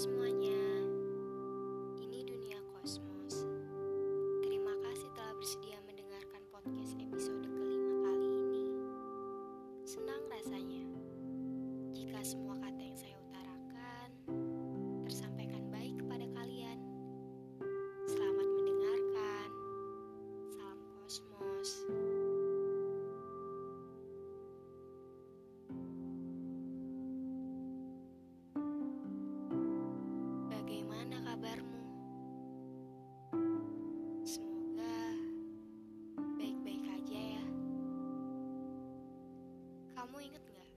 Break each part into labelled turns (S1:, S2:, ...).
S1: semuanya. Bagaimana kabarmu? Semoga baik-baik aja ya. Kamu inget gak?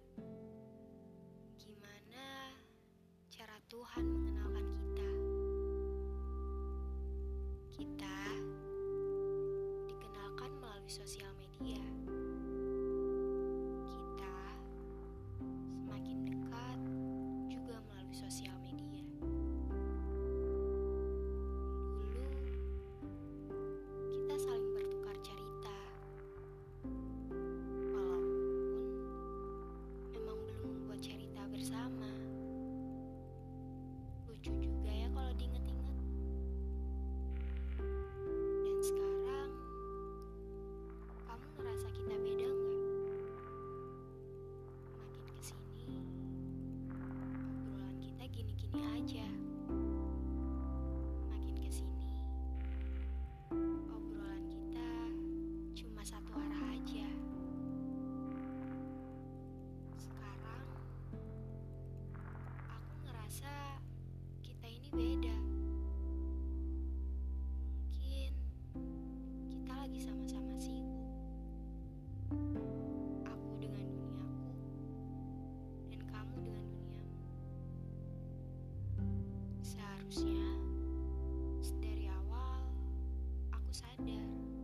S1: Gimana cara Tuhan mengenalkan kita? Kita dikenalkan melalui sosial. sadar.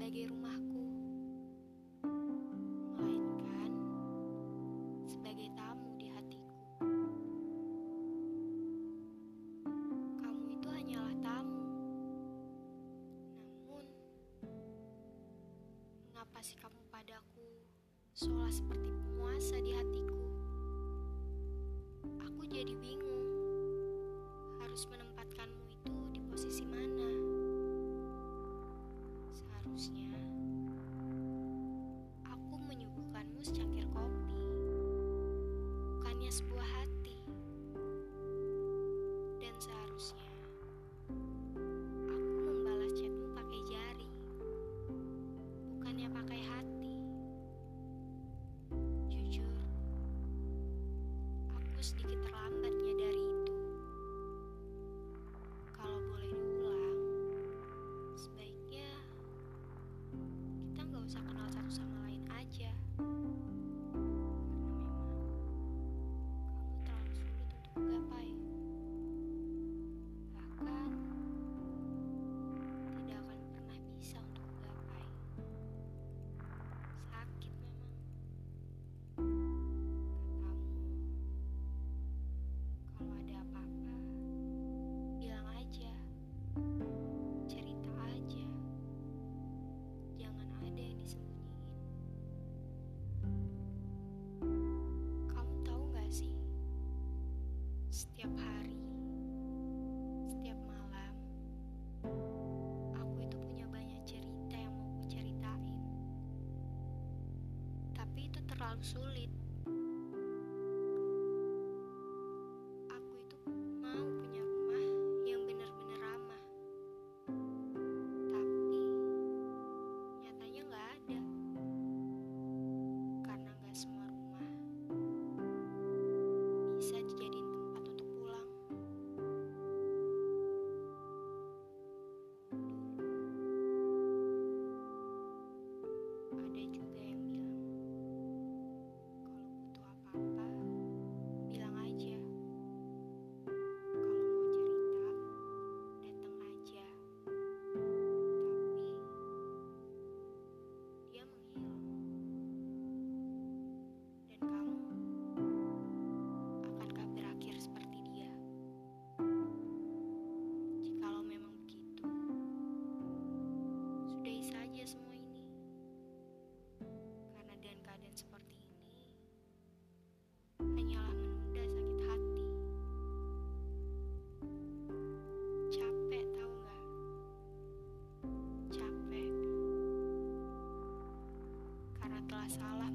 S1: sebagai rumahku, melainkan sebagai tamu di hatiku. Kamu itu hanyalah tamu, namun mengapa sih kamu padaku seolah seperti penguasa di hatiku? Aku jadi bingung harus menempatkanmu itu di posisi mana. lives. terlalu sulit. masalah